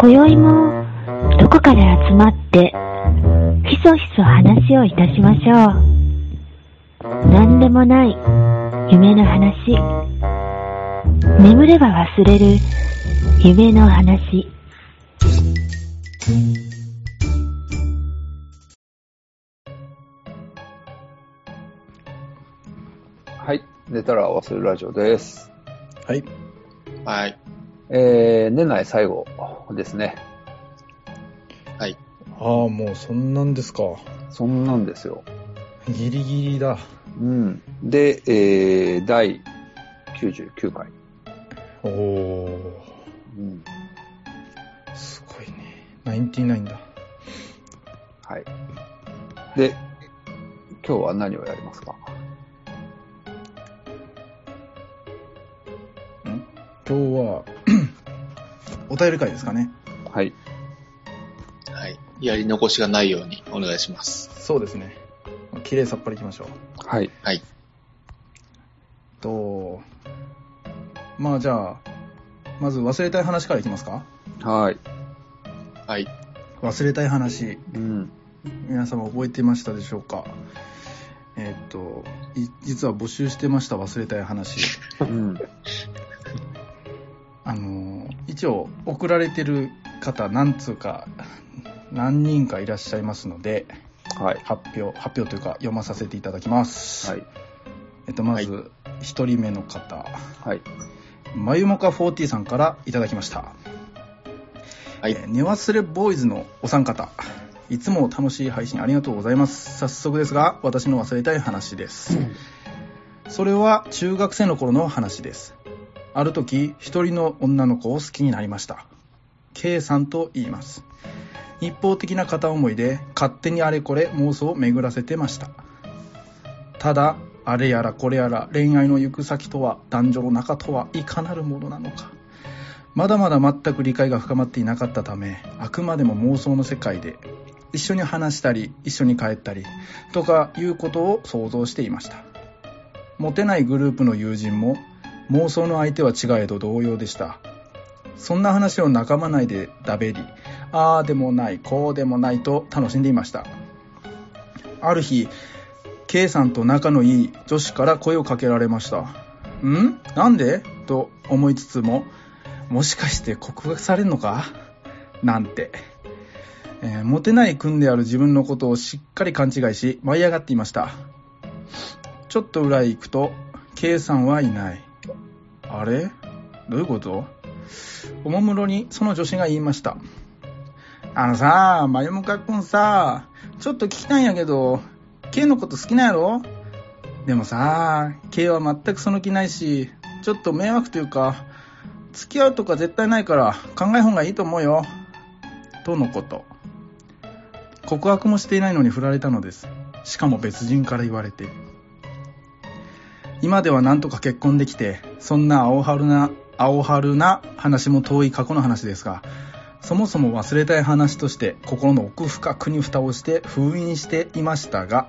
今宵もどこかで集まってひそひそ話をいたしましょう。何でもない夢の話。眠れば忘れる夢の話。はい。寝たら忘れるラジオです。はい。はい。えー、年内最後ですね。はい。ああ、もうそんなんですか。そんなんですよ。ギリギリだ。うん。で、えー、第99回。おー、うん。すごいね。ナインティナインだ。はい。で、今日は何をやりますか？今日は、お便り会ですかね。はい。はい。やり残しがないようにお願いします。そうですね。綺麗さっぱりいきましょう。はい。はい。と、まあじゃあ、まず忘れたい話からいきますか？はい。はい。忘れたい話。うん。皆様覚えてましたでしょうか？えーっと、い実は募集してました忘れたい話。うん。一応送られてる方、何通か、何人かいらっしゃいますので、はい。発表、発表というか読まさせていただきます。はい。えっと、まはず、一人目の方、はい。まゆもか40さんからいただきました。はいえー寝忘れボーイズのお三方、いつも楽しい配信ありがとうございます。早速ですが、私の忘れたい話です。それは中学生の頃の話です。ある時、一人の女の子を好きになりました。K さんと言います。一方的な片思いで勝手にあれこれ妄想を巡らせてました。ただ、あれやらこれやら恋愛の行く先とは男女の仲とはいかなるものなのか。まだまだ全く理解が深まっていなかったため、あくまでも妄想の世界で、一緒に話したり、一緒に帰ったり、とかいうことを想像していました。モテないグループの友人も、妄想の相手は違えど同様でした。そんな話を仲間内でだべり、ああでもない、こうでもないと楽しんでいました。ある日、K さんと仲のいい女子から声をかけられました。ん？なんで？と思いつつも、もしかして告白されるのか？なんて。えーモテない君である自分のことをしっかり勘違いし、舞い上がっていました。ちょっと裏へ行くと、K さんはいない。あれ？どういうこと？おもむろにその女子が言いました。あのさ、まゆもかくんさ、ちょっと聞きたいんやけど、K のこと好きなんやろ？でもさ、K は全くその気ないし、ちょっと迷惑というか、付き合うとか絶対ないから考え方がいいと思うよ。とのこと。告白もしていないのに振られたのです。しかも別人から言われて。今ではなんとか結婚できて、そんな青春な、青春な話も遠い過去の話ですが、そもそも忘れたい話として心の奥深くに蓋をして封印していましたが、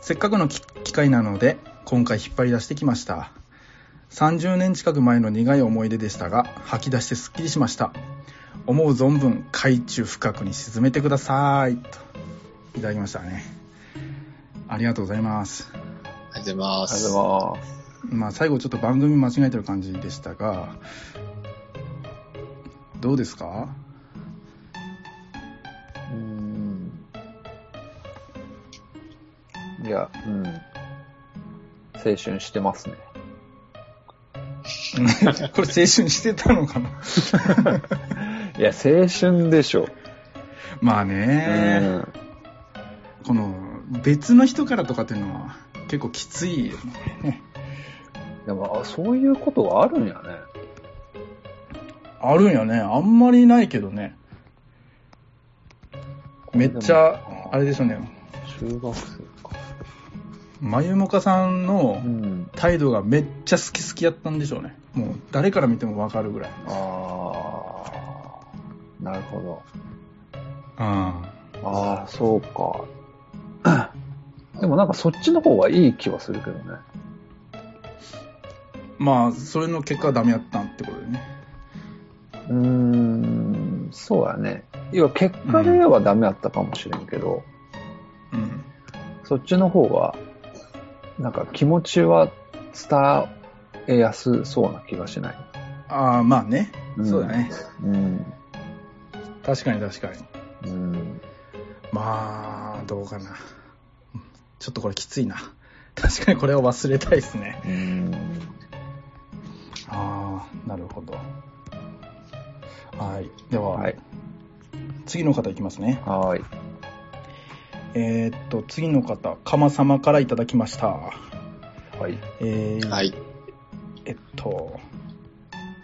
せっかくの機会なので今回引っ張り出してきました。30年近く前の苦い思い出でしたが、吐き出してスッキリしました。思う存分海中深くに沈めてください。と、いただきましたね。ありがとうございます。ありがとうございまあす。りがとうございます。まあ最後ちょっと番組間違えてる感じでしたが、どうですか？うーん。いや、うん。青春してますね。これ青春してたのかな？いや、青春でしょ。まあうね、ん。この別の人からとかっていうのは結構きついよね。でも、あそういうことがあるんやね。あるんやね。あんまりないけどね。めっちゃ、あれでしょうね。中学生か。まゆもかさんのうん。態度がめっちゃ好き好きやったんでしょうね。もう誰から見てもわかるぐらい。あー、なるほど。うん。ああ、そうか。でもなんかそっちの方がいい気はするけどね。まあ、それの結果はダメやったってことでね。うーん。そうやね。要は結果で言えばダメだったかもしれんけど、うん。そっちの方が、なんか気持ちは伝えやすそうな気がしない。ああ、まあね。うんそうだね。うん。確かに確かに。うん。まあ、どうかな。ちょっとこれきついな。確かにこれは忘れたいですね。うん。ああ、なるほど。はい。では、はい。次の方いきますね。はーい。えーっと、次の方、かま様からいただきました。はい。えーはい。えっと、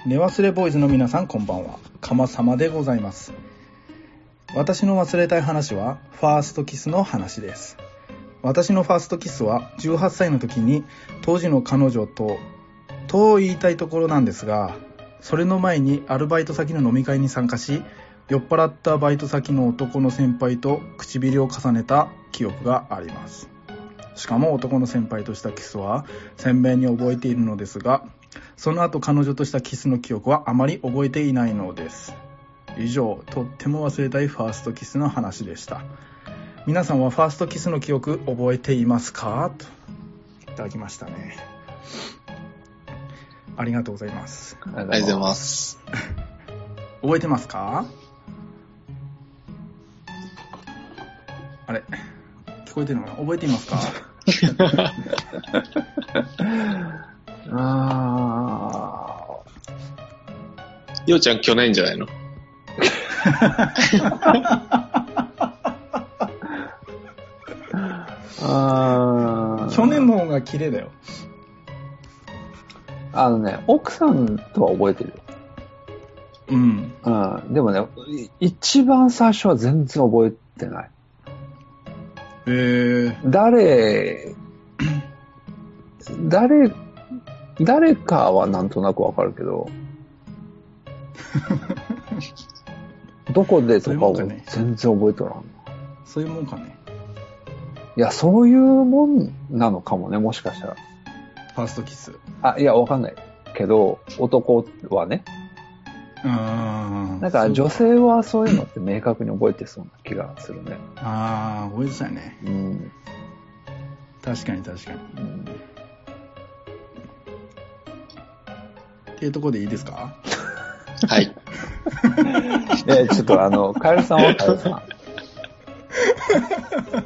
寝忘れボーイズの皆さんこんばんは。かま様でございます。私の忘れたい話は、ファーストキスの話です。私のファーストキスは、18歳の時に、当時の彼女と、と言いたいところなんですが、それの前にアルバイト先の飲み会に参加し、酔っ払ったバイト先の男の先輩と唇を重ねた記憶があります。しかも男の先輩としたキスは鮮明に覚えているのですが、その後彼女としたキスの記憶はあまり覚えていないのです。以上、とっても忘れたいファーストキスの話でした。皆さんはファーストキスの記憶覚えていますか？といただきましたね。ありがとうございます。ありがとうございま。す。覚えてますか？あれ？聞こえてるのかな？覚えていますか？あようちゃん去年じゃないの？あー。去年の方が綺麗だよ。あのね、奥さんとは覚えてるよ。うん。うん。でもね、い一番最初は全然覚えてない。えー、誰、誰、誰かはなんとなくわかるけど、どこでとかはそういうもんかね全然覚えとらんな。そういうもんかね。いや、そういうもんなのかもね、もしかしたら。ファーストキス。あ、いや、わかんない。けど、男はね。あだから女性はそういうのって明確に覚えてそうな気がするね。ああ、覚えてたよね。うん。確かに確かに。うんっていうところでいいですか？はい。え、ちょっとあの、カエルさんはカエルさん。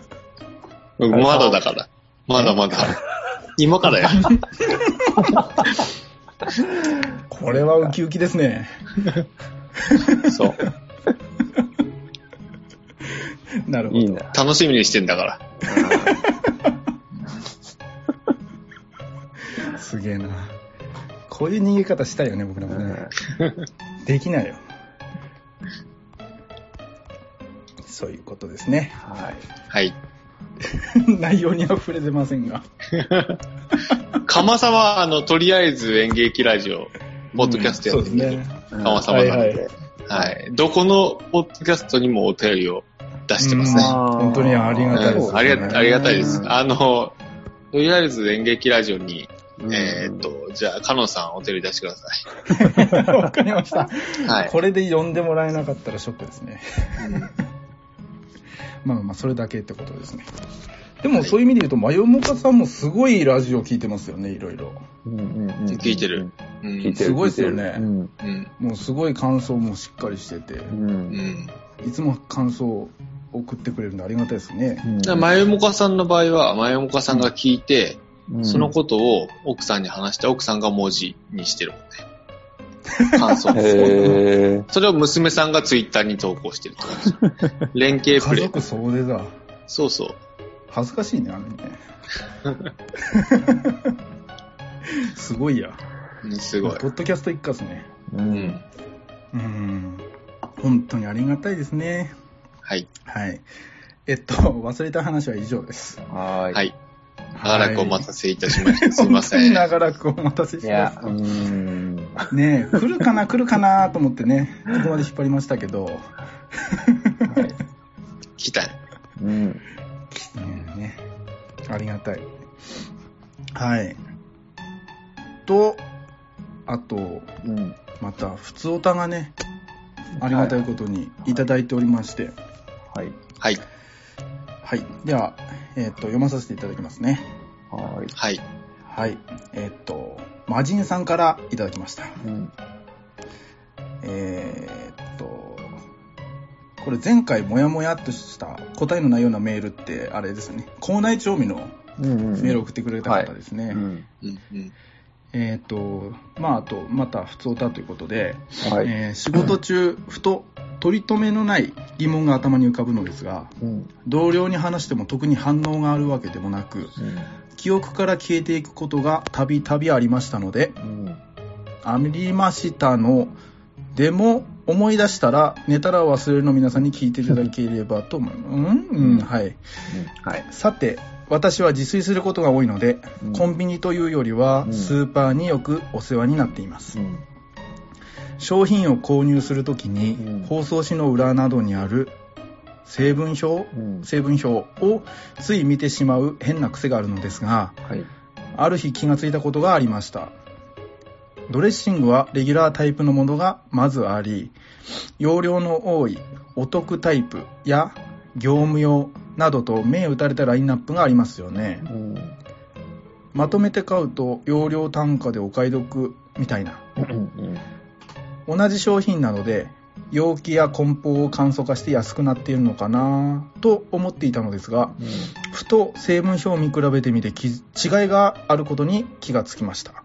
うんまだだから。まだまだ。今からや。これはウキウキですね。そう。なるほど。いいね。楽しみにしてんだから。すげえな。こういう逃げ方したいよね、僕らもね。できないよ。そういうことですね。はい。はい。内容には触れてませんが。かまさは、あの、とりあえず演劇ラジオ、ポッドキャストやってる、そうですね。かかまさまなので、はい、どこのポッドキャストにもお便りを出してますね。本当にありがたいです、うんありがありがたいですう。んあの、とりあえず演劇ラジオに、うんえーっと、じゃあ、かのさんお便り出してくださ わかりました。い。はい。これで呼んでもらえなかったらショックですね。まあまあ、それだけってことですね。でも、そういう意味で言うと、マヨモカさんもすごいラジオ聞いてますよね、いろいろ。うんうんうん聞いてる。うん。聞いてる。すごいっすよねうん。うん。もうすごい感想もしっかりしてて、う。うんん。いつも感想を送ってくれるんでありがたいですね。まゆもかさんの場合は、まゆもかさんが聞いて、うんそのことを奥さんに話して、奥さんが文字にしてるもんね。感想。へー。それを娘さんがツイッターに投稿してるって感じ。連携プレイ。家族総出だ。そうそう。恥ずかしいね、あれね。すごいや。うんすごい。ポッドキャスト一家ですね。う。うんん。うん。本当にありがたいですね。はい。はい。えっと、忘れた話は以上です。はーい。はい。長らくお待たせいたしました。すいません。長らくお待たせしまいやし、うーん。た。ねえ、来るかな来るかなと思ってね、ここまで引っ張りましたけど、来たい。うん。ねえねありがたい。はい。と、あと、うん。また、普通歌がね、ありがたいことにいただいておりまして、はい。はい。はい。では、えっ、と、読まさせていただきますね。はい。はい。はい。えっ、と、魔人さんからいただきました。うん。えーっと、これ前回もやもやっとした答えのないようなメールってあれですね。校内調味の。メールを送ってくれた方ですね。えーっと、まああと、また普通歌ということで、はい。えー仕事中、ふと取り留めのない疑問が頭に浮かぶのですが、うん。同僚に話しても特に反応があるわけでもなく、記憶から消えていくことがたびたびありましたので、うん。ありましたの。でも、思い出したら、寝たら忘れるの皆さんに聞いていただければと思います。うん、うん、はい。はい。さて、私は自炊することが多いので、うんコンビニというよりはう、んスーパーによくお世話になっています。うん。商品を購入するときに、うん包装紙の裏などにある成分表、うん。成分表をつい見てしまう変な癖があるのですが、はい。ある日気がついたことがありました。ドレッシングはレギュラータイプのものがまずあり、容量の多いお得タイプや業務用などと目打たれたラインナップがありますよね。うん。まとめて買うと容量単価でお買い得みたいな。うん。同じ商品なので、容器や梱包を簡素化して安くなっているのかなと思っていたのですが、ふと成分表を見比べてみてき違いがあることに気がつきました。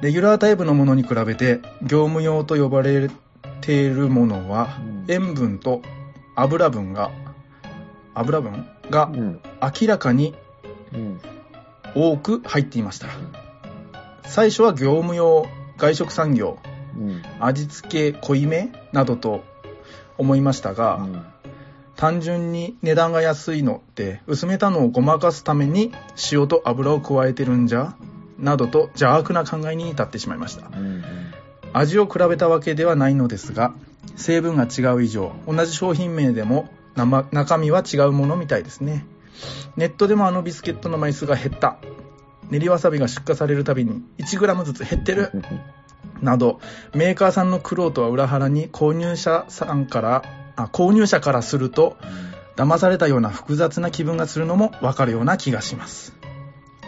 レギュラータイプのものに比べて業務用と呼ばれているものはうん塩分と油分が油分がうん。明らかにうん。多く入っていました。最初は業務用外食産業うん。味付け濃いめなどと思いましたが、単純に値段が安いのって薄めたのをごまかすために塩と油を加えてるんじゃなどと邪悪な考えに至ってしまいました。うん。味を比べたわけではないのですが成分が違う以上同じ商品名でも生中身は違うものみたいですね。ネットでもあのビスケットの枚数が減った。練りわさびが出荷されるたびに 1g ずつ減ってる など、メーカーさんの苦労とは裏腹に購入者さんから、あ購入者からすると、騙されたような複雑な気分がするのもわかるような気がします。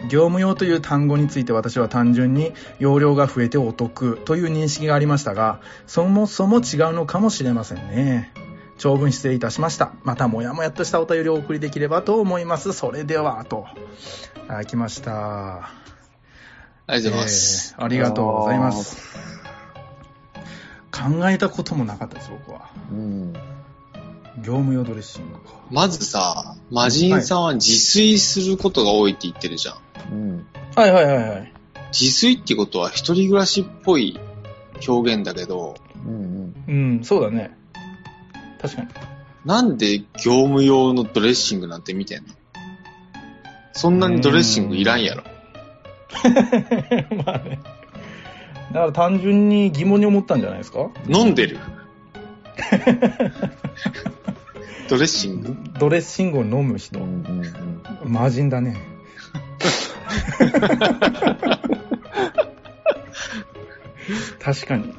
業務用という単語について私は単純に容量が増えてお得という認識がありましたが、そもそも違うのかもしれませんね。長文失礼いたしました。またもやもやっとしたお便りをお送りできればと思います。それでは、と。いただきました。ありがとうございます。えーありがとうございます。考えたこともなかったです、僕は。うん。業務用ドレッシングか。まずさ、魔人さんは自炊することが多いって言ってるじゃん。うん。はいはいはいはい。自炊ってことは一人暮らしっぽい表現だけど、うん。うん、そうだね。確かに。なんで業務用のドレッシングなんて見てんの？そんなにドレッシングいらんやろ。まあね。だから単純に疑問に思ったんじゃないですか？飲んでる ドレッシング？ドレッシングを飲む人う。ん。魔人だね。確かに。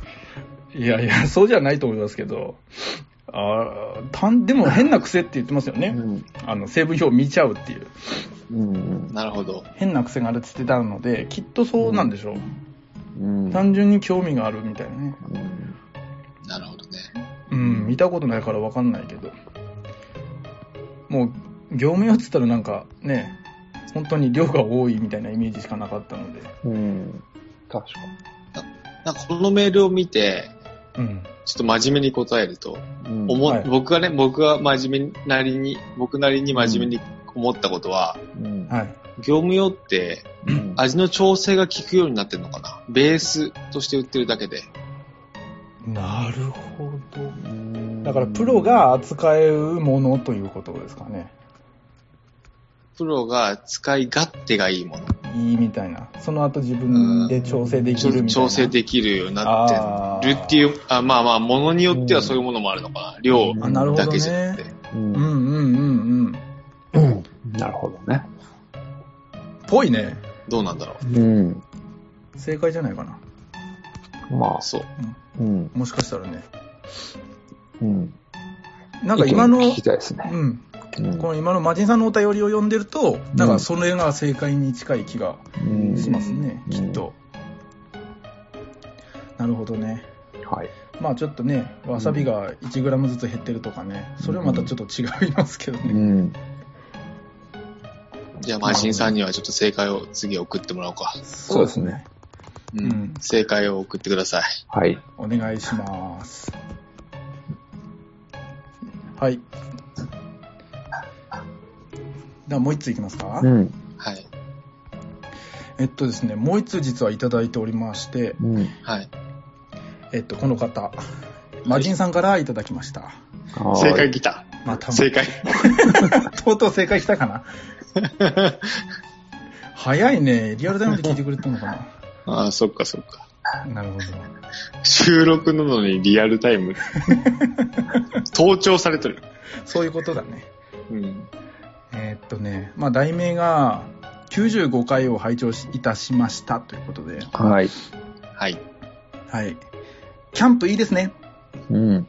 いやいや、そうじゃないと思いますけど。あーたんでも変な癖って言ってますよね。うん。あの、成分表を見ちゃうっていう。うん。なるほど。変な癖があるって言ってたので、きっとそうなんでしょう。うん。単純に興味があるみたいなね。なるほどね。うん、見たことないからわかんないけど。もう、業務用って言ったらなんかね、本当に量が多いみたいなイメージしかなかったので。うん。確かなんかこのメールを見て、うん。ちょっと真面目に答えると、に。思はい僕がね、僕が真面目なりに、僕なりに真面目に思ったことは、うん。はい。業務用ってうん。味の調整が効くようになってるのかな？ベースとして売ってるだけで。なるほど。うんだからプロ、が扱えるものということですかね。プロが使い勝手がいいもの。いいみたいな。その後自分で調整できるみたいな。調整できるようになってるっていう、あまあまあ、ものによってはそういうものもあるのかな。量あ、なるほどだけじゃなくねて。。うんうんうんうんうん。うん。なるほどね。ぽいね。どうなんだろうん。正解じゃないかな。まあう。、そう。うん。もしかしたらね。うん。なんか今の、意見聞きたいですね。うん、うんこの今のマジンさんのお便りを読んでると、なんかそれが正解に近い気がうんしますね、うんきっと。なるほどね。はい。まあちょっとね、わさびが 1g ずつ減ってるとかね、それはまたちょっと違いますけどね。うん。じゃあ、マシンさんにはちょっと正解を次送ってもらおうか。そうですね。ううん正解を送ってください。はい。お願いします。はい。ではもう一ついきますか、うん。はい。えっとですね、もう一つ実はいただいておりまして、うん。はい。えっと、この方、マジンさんからいただきました。はい正解来た。また、正解。とうとう正解したかな？早いね。リアルタイムで聞いてくれてるのか ああ、そっかそっか。ななるほど。収録なのにリアルタイム。盗聴されてる。そういうことだね。うん。えーっとね、まあ、題名が、95回を拝聴しいたしましたということで、はい。はい。はい。キャンプいいですね。うん。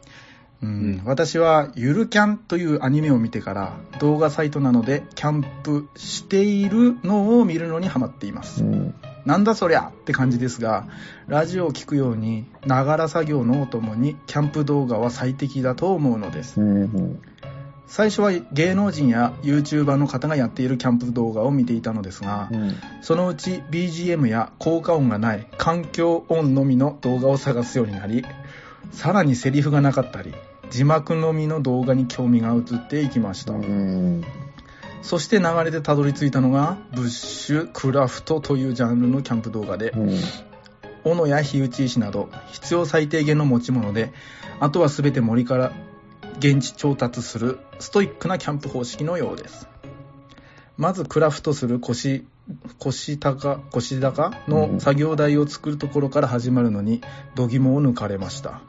うん、私はゆるキャンというアニメを見てから動画サイトなのでキャンプしているのを見るのにハマっています。うん。なんだそりゃって感じですが、ラジオを聞くように、ながら作業のお供にキャンプ動画は最適だと思うのです。うん。最初は芸能人や YouTuber の方がやっているキャンプ動画を見ていたのですが、うん。そのうち BGM や効果音がない環境音のみの動画を探すようになり、さらにセリフがなかったり、字幕のみの動画に興味が移っていきました。うん。そして流れでたどり着いたのが、ブッシュクラフトというジャンルのキャンプ動画で、うん。斧や火打ち石など必要最低限の持ち物で、あとは全て森から現地調達するストイックなキャンプ方式のようです。まずクラフトする腰、腰高、腰高の作業台を作るところから始まるのに、度肝を抜かれました。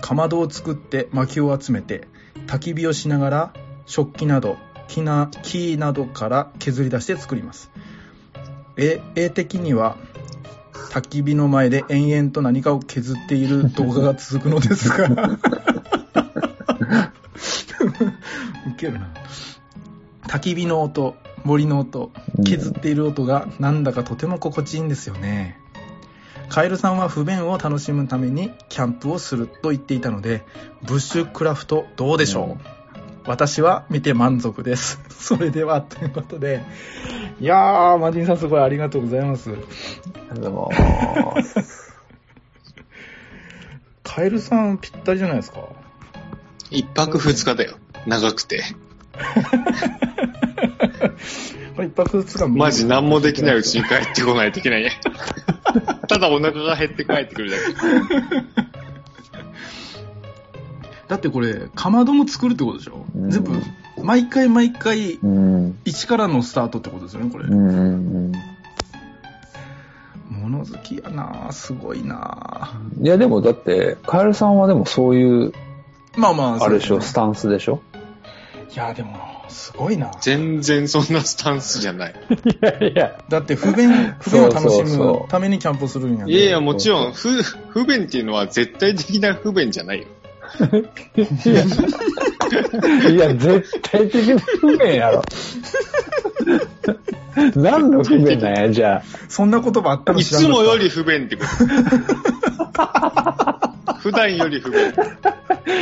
かまどを作って薪を集めて、焚き火をしながら食器など木な木などから削り出して作ります。絵絵的には焚き火の前で延々と何かを削っている動画が続くのですがウケるな焚き火の音森の音削っている音がなんだかとても心地いいんですよねカエルさんは不便を楽しむためにキャンプをすると言っていたのでブッシュクラフトどうでしょう、私は見て満足です。それでは、ということで。いやー、マジンさんすごいありがとうございます。ありがとうございます。カエルさんぴったりじゃないですか。一泊二日だよ。長くて。これ一泊二日マジ何もできないうちに帰ってこないといけないね。ただお腹が減って帰ってくるだけ。だってこれ、かまども作るってことでしょ、うん全部、毎回毎回、うん。一からのスタートってことですよね、これ。うん。うん。物好きやなすごいないや、でもだって、カエルさんはでもそういう、まあまあ、あるでしょ、スタンスでしょ？ねいや、でも、すごいな全然そんなスタンスじゃない。いやいや。だって不便、不便を楽しむためにキャンプをするんやでいやいや、もちろん、不、不便っていうのは絶対的な不便じゃないよ。いや、いや、絶対的な不便やろ。何の不便なんや、じゃあ。そんな言葉あったのい知らなかったつもより不便ってこと。普段より不便。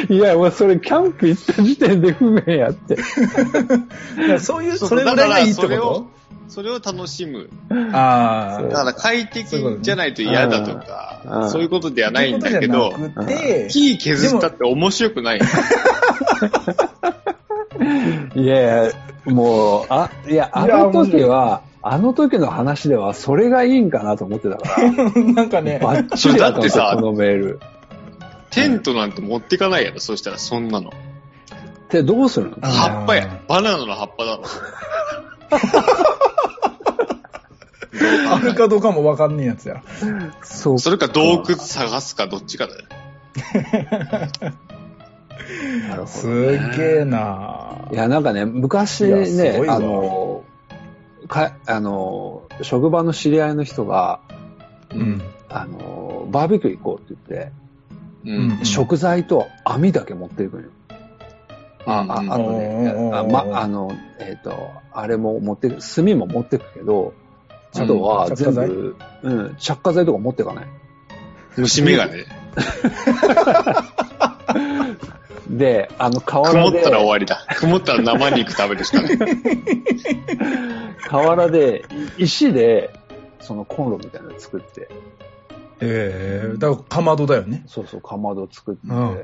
いや、もうそれキャンプ行った時点で不便やって。いやそういう、それぐらいがいいってこそれを楽しむ。ああ。だから快適じゃないと嫌だとうんか、そういうことではないんだけど、そういうことじゃなくて、木削ったって面白くない。いやいや、もう、あ、いや、あの時は、あの時の話では、それがいいんかなと思ってたから、なんかね、バッチリだってそれだってさこのメール。テントなんて持ってかないやろ、そしたらそんなの。で、どうするの？あ葉っぱや。バナナの葉っぱだろ。あるかどうかもわかんねえやつや。そうそれか洞窟探すかどっちかだよ。なるほすど。げえないや、なんかね、昔ねあの、か、あの、職場の知り合いの人が、うん。あの、バーベキュー行こうって言って、うん。食材と網だけ持っていくのよ。あ、あ、あとね、うんあま、あの、えっ、と、あれも持ってく、炭も持ってくけど、あとはうん全部、うん、着火剤とか持ってかない。虫眼鏡？で、あの、河原で曇った、ら終わりだ。曇ったら生肉食べるしかない。河原で、石で、そのコンロみたいなの作って、ええだからかまどだよね。そうそう、かまど作って、うん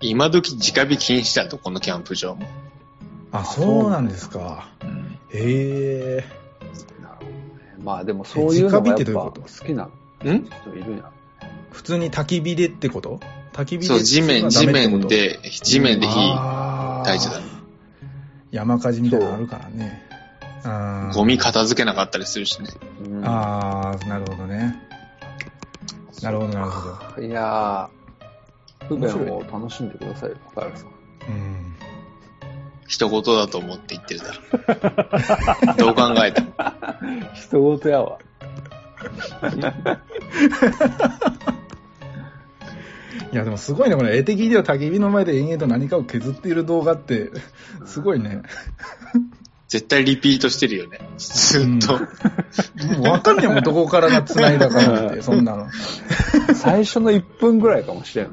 今時直火禁止だと、このキャンプ場も。あ、そうなんですか。うんへえ。なるほどね。まあでもそういうのがやっぱ直火ってどういうこと？好きなうん人いるんや。普通に焚き火でってこと？焚き火でそう、地面、地面。で、地面で火、大事だね。山火事みたいなのあるからね。ゴミ片付けなかったりするしね。うんあー、なるほどね。なるほど、なるほど。いやー、不便を楽しんでくださいよ、高原さん。うん。一言だと思って言ってるだろ。どう考えても。人事やわ。いや、でもすごいね、これ、絵的には焚き火の前で延々と何かを削っている動画って、すごいね。絶対リピートしてるよね。ずっと。もうわかんねえもん、どこからが繋いだかなんて、そんなの。最初の1分ぐらいかもしれん。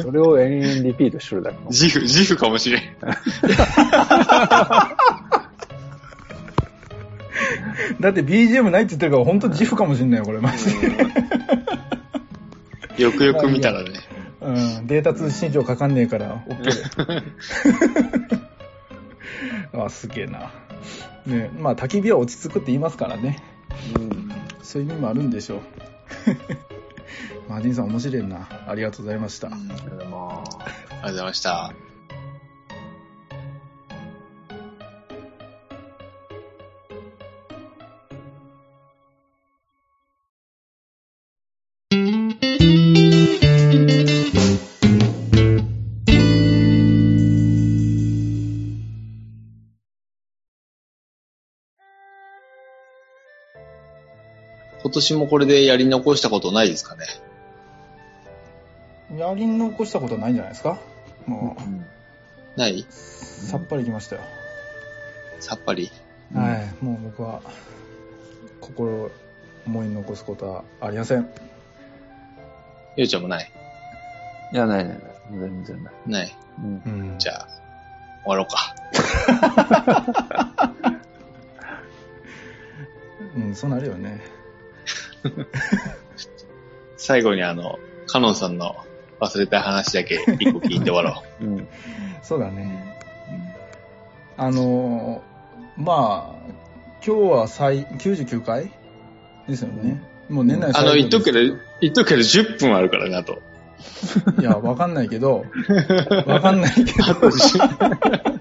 それを延々リピートしてるだけ。自負、自負かもしれん。だって BGM ないって言ってるから、本当自負かもしんないよ、これ、マジで。よくよく見たらね。うん、データ通信上かかんねえから、OK で。あ、すげえな。ねまあ、焚き火は落ち着くって言いますからね。うん。そういう意味もあるんでしょう。マージンさん面白いな。ありがとうございました。まあ、ありがとうございました。年もこれでやり残したことないですかね？やり残したことないんじゃないですか？もない、う、さっぱりきましたよ。さっぱり？うんはい。もう僕は、心思い残すことはありません。ゆうちゃんもない？いや、ないないない。全然ない。ない？うんうんじゃあ、終わろうか。うん、そうなるよね。最後にあの、カノンさんの忘れた話だけ一個聞いて終わろう。うん。そうだね。あのー、まあ、今日は最、99回ですよね。もう年内あの、言っとくけど。ど、言っとくけど10分あるからなと。いや、わかんないけど、わかんないけあと10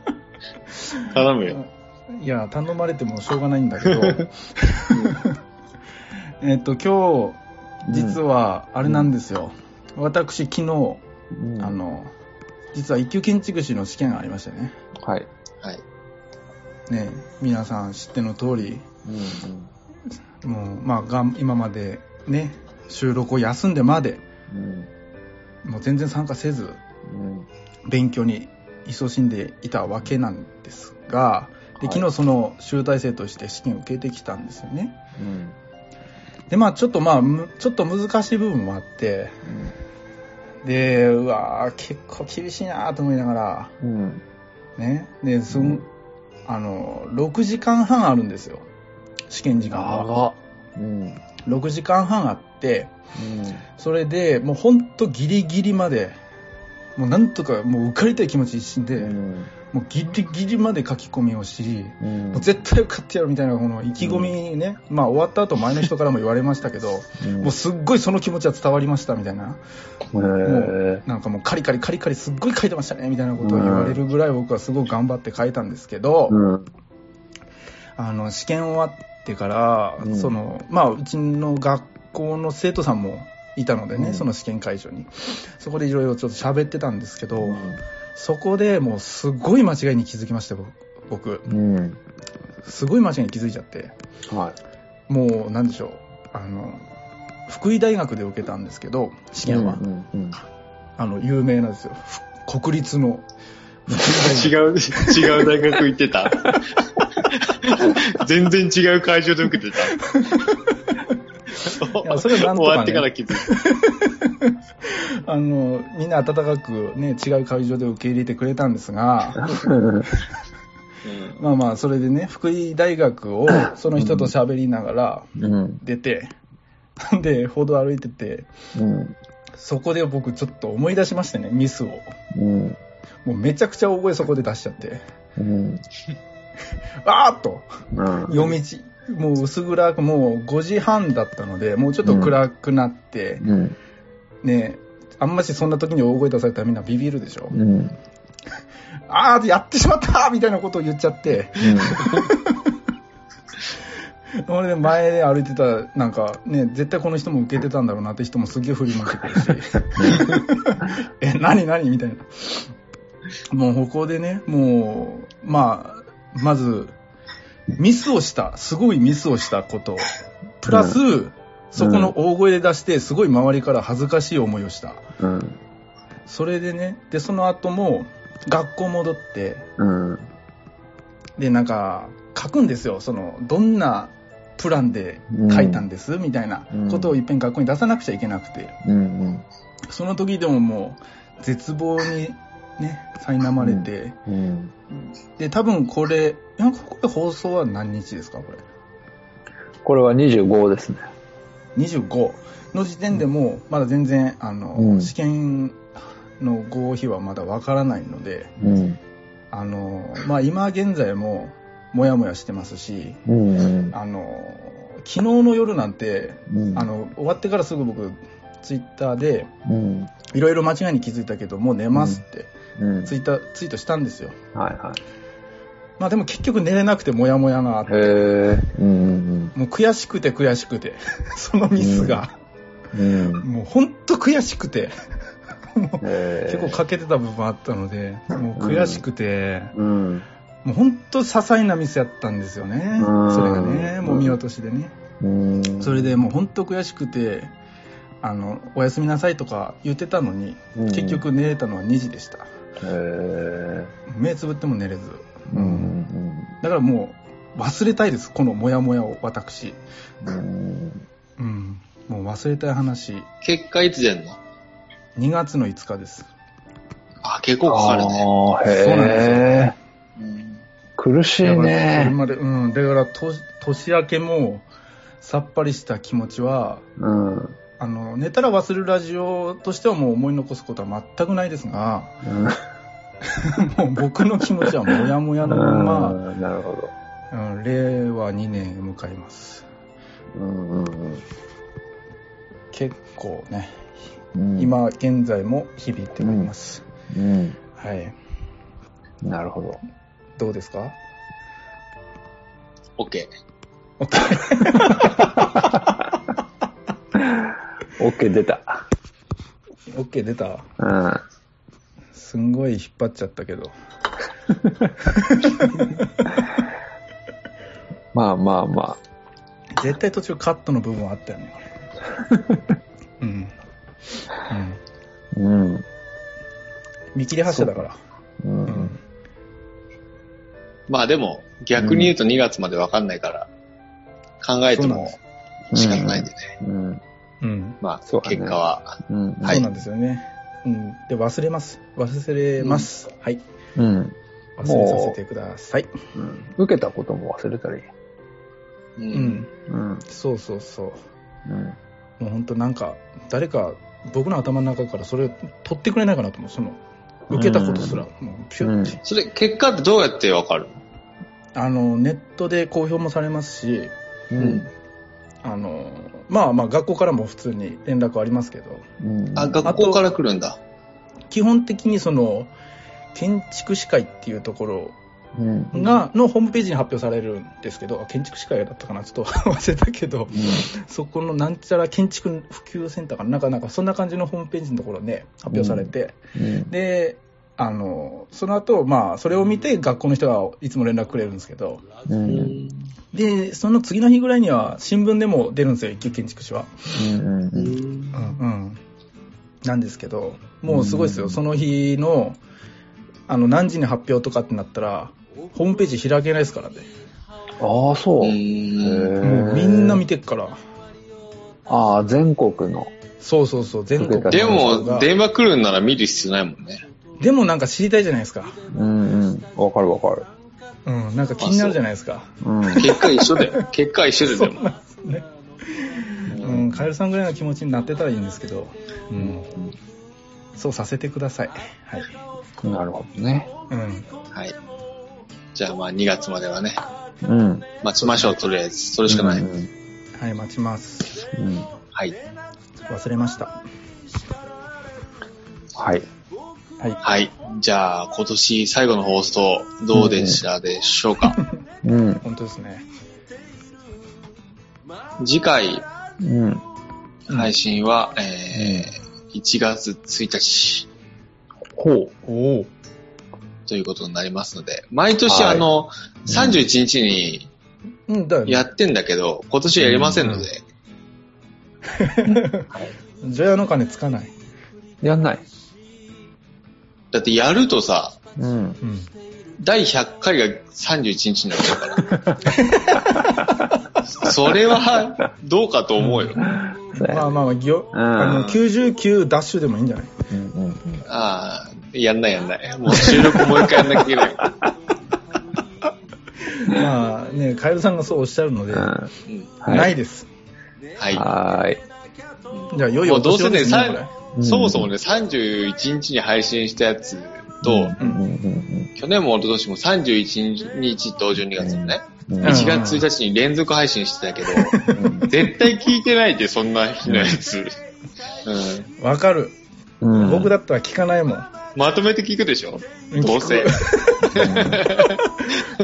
頼むよ。ど、いや、頼まれてもしょうがないんだけど、えっと、今日、実は、あれなんですよ。私、昨日、うんあ、の、実は一級建築士の試験がありましたよね。はい。はい。ね、皆さん知っての通り、うんもう、まあがん、今までね、収録を休んでまで、うん。もう全然参加せず、うん。勉強に勤しんでいたわけなんですが、ではい昨日その集大成として試験を受けてきたんですよね。うん。で、まあちょっとまあ、むちょっと難しい部分もあって、で、うわー結構厳しいなと思いながら、うん。ね、で、そん、あの、6時間半あるんですよ。試験時間が。うん。6時間半あって、うん。それでもうほんとギリギリまで、もうなんとかもう受かりたい気持ち一心で、うん。もうギリギリまで書き込みをし、うん。もう絶対受かってやるみたいなこの意気込みね、まあ終わった後前の人からも言われましたけど、うん。もうすっごいその気持ちは伝わりましたみたいな、へー。なんかもうカリカリカリカリすっごい書いてましたねみたいなことを言われるぐらい僕はすごく頑張って書いたんですけど、うん。あの試験終わってから、うん。そのまあうちの学校の生徒さんもいたのでね、うん。その試験会場に。そこでいろいろちょっと喋ってたんですけど、うんそこでもうすごい間違いに気づきましたよ僕うん。すごい間違いに気づいちゃってはい。もうなんでしょうあの福井大学で受けたんですけど試験は、うんうんあの、有名なんですよ。ふ国立の。違う、違う大学行ってた。全然違う会場で受けてた。いやそれはなんとかね終わってから気づいた。あの、みんな温かくね、違う会場で受け入れてくれたんですが、まあまあ、それでね、福井大学をその人と喋りながらうん。出て、で、歩道歩いてて、うん。そこで僕ちょっと思い出しましてね、ミスを。うん。もうめちゃくちゃ大声そこで出しちゃって、うん。あーっと、うん。夜道、もう薄暗く、もう5時半だったので、もうちょっと暗くなって、うん。ね、あんましそんな時に大声出されたらみんなビビるでしょ？うん。あーやってしまったみたいなことを言っちゃって、それで前で歩いてた、なんかね、絶対この人も受けてたんだろうなって人もすげえ振り向いてくるし、え、何何？みたいな。もうここでね、もう、まあ、まず、ミスをした、すごいミスをしたこと、プラス、そこの大声で出して、すごい周りから恥ずかしい思いをした。うん。それでね、で、その後も、学校戻って、うん。で、なんか、書くんですよ。その、どんなプランで書いたんです、みたいなことをいっぺん学校に出さなくちゃいけなくて、うん。その時でももう、絶望にね、苛まれて、うん。で、多分これ、これ放送は何日ですか、これ？これは25ですね。25の時点でも、まだ全然、あの、うん試験の合否はまだわからないので、うん。あの、まあ、今現在も、もやもやしてますし、うん。あの、昨日の夜なんて、うん。あの、終わってからすぐ僕、ツイッターで、うん。いろいろ間違いに気づいたけど、もう寝ますって、うん。ツイッター、ツイートしたんですよ。はいはまあでも結局寝れなくてモヤモヤがあっい。て、へえ。うん。もう悔しくて悔しくて、そのミスが、うん。もうほんと悔しくて。結構欠けてた部分あったので、もう悔しくて、うん。もうほんと些細なミスやったんですよね。うんそれがね、もう見落としでね。うん。それでもうほんと悔しくて、あの、おやすみなさいとか言ってたのに、うん結局寝れたのは2時でした。へえ。目つぶっても寝れず。うん。だからもう忘れたいです、このモヤモヤを私。うん。うん。もう忘れたい話、結果いつ出んの？2月の5日です。あ、結構かかるね。そうなんですよん苦しいだからうん。だからと年明けもさっぱりした気持ちは、うん。あの、寝たら忘れるラジオとしてはもう思い残すことは全くないですが、もう僕の気持ちはもやもやのまま、うんなるほど。うん、令和2年へ向かいます。うんうん結構ね、うん。今現在も響いております。うん。はい。なるほど。どうですか？OK。?OK。OK 出た。OK 出た？うん。すんごい引っ張っちゃったけど。まあまあま絶対途中カットの部分はあったよね、これ。うん。うん。あ。うん。見切り発車だから。う。うんん。まあでも、逆に言うと2月までわかんないから、考えても仕方ないんでね。うん。うん。まあ、そうだね結果は。うん。はいそうなんですよね。うん。で、忘れます。忘れます。はい。うん。忘れさせてください。うん。受けたことも忘れたらいい。う。うんん。うん。そうそうそう。うん。もう本当なんか、誰か、僕の頭の中からそれを取ってくれないかなと思う。その、受けたことすら、もうピュッて。それ、結果ってどうやってわかるあの、ネットで公表もされますし、ううん。あの、まあまあ学校からも普通に連絡ありますけど、うん。あ、学校から来るんだ。基本的にその、建築士会っていうところうん。が、のホームページに発表されるんですけど、あ建築士会だったかな？ちょっと 忘れたけど、そこのなんちゃら建築普及センターかな？なんか、なんかそんな感じのホームページのところで発表されて、うん。で、あの、その後、まあ、それを見て学校の人がいつも連絡くれるんですけど、う。うんん。で、その次の日ぐらいには新聞でも出るんですよ、一級建築士は。うん。うん。うんうん。なんですけど、もうすごいですよ。その日の、あの、何時に発表とかってなったら、ホームページ開けないですからね。ああ、そう。もうみんな見てっから。ああ、全国の。そうそうそう、全国のでも、電話来るんなら見る必要ないもんね。でもなんか知りたいじゃないですか。うんうん。わかるわかる。うん、なんか気になるじゃないですか。うん。結果一緒だよ。結果一緒ででも。ね。うん、カエルさんぐらいの気持ちになってたらいいんですけど、うん。そうさせてください。はい。なるほどね。うん。はい。じゃあまあ2月まではね、うん。待ちましょう、とりあえず。それしかない。うんはい、待ちます。うん。はい。忘れました。はい。はい。はい。じゃあ、今年最後の放送、どうでしたでしょうか？うん。本当ですね。次回うん。配信は、えー、1月1日ほう。おお。ということになりますので、毎年はいあの、31日にうん、だよね。やってんだけど、今年はやりませんので、除夜の鐘つかない。やんない。だってやるとさ、うん。うん。第100回が31日になっちゃうから。それは、どうかと思うよ。まあまあまあ、ぎょうんあの、99ダッシュでもいいんじゃない？うんうんうん。ああ、やんないやんない。もう収録もう一回やんなきゃいけない。まあね、カエルさんがそうおっしゃるので、うんうんはいないです。はい。はーい。じゃあ、良いおもうどうせね、そもそもね、31日に配信したやつと、去年も一昨年も31日と12月のね、うんうん。1月1日に連続配信してたけど、絶対聞いてないで、そんな日のやつ。うん。わかる。うん。僕だったら聞かないもん。まとめて聞くでしょ？うんどうせ。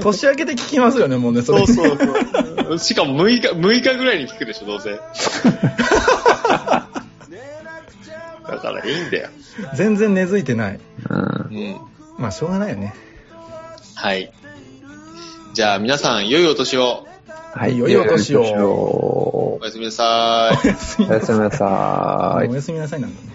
年明けて聞きますよね、もうね、それ。そうそうそう。しかも6日、6日ぐらいに聞くでしょ、どうせ。だからいいんだよ。全然根付いてない。うん。うん。まあ、しょうがないよね。はい。じゃあ皆さん、良いお年を。はい。良いお年をおおやすみなさい。おやすみなさーいお。やすみなさいなんだね。